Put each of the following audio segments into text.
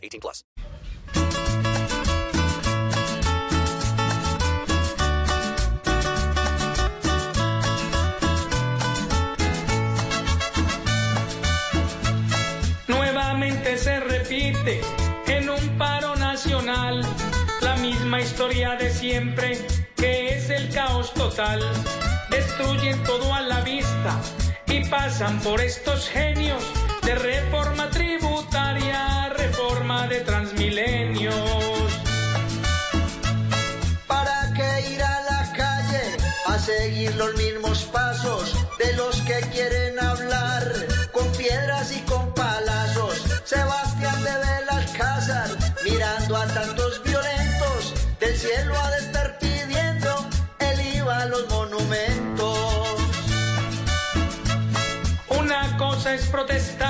18 plus. Nuevamente se repite en un paro nacional la misma historia de siempre que es el caos total. Destruyen todo a la vista y pasan por estos genios de reforma de transmilenios. ¿Para qué ir a la calle a seguir los mismos pasos de los que quieren hablar con piedras y con palazos? Sebastián de Belalcázar mirando a tantos violentos del cielo ha de estar pidiendo el IVA a los monumentos. Una cosa es protestar.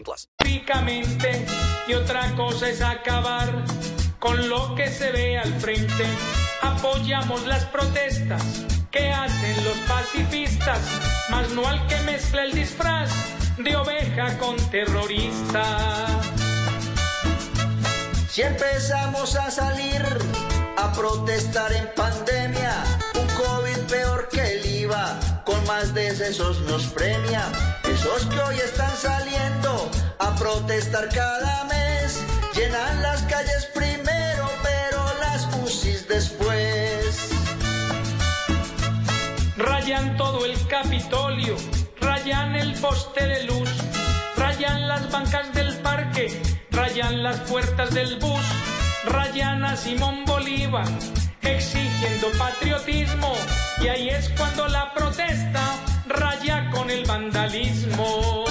plus. Públicamente, y otra cosa es acabar con lo que se ve al frente. Apoyamos las protestas que hacen los pacifistas, mas no al que mezcla el disfraz de oveja con terrorista. Si empezamos a salir a protestar en pandemia, un COVID peor que el IVA, con más decesos nos premia. Esos que hoy están saliendo cada mes, llenan las calles primero, pero las UCIs después. Rayan todo el Capitolio, rayan el poste de luz, rayan las bancas del parque, rayan las puertas del bus, rayan a Simón Bolívar, exigiendo patriotismo, y ahí es cuando la protesta raya con el vandalismo.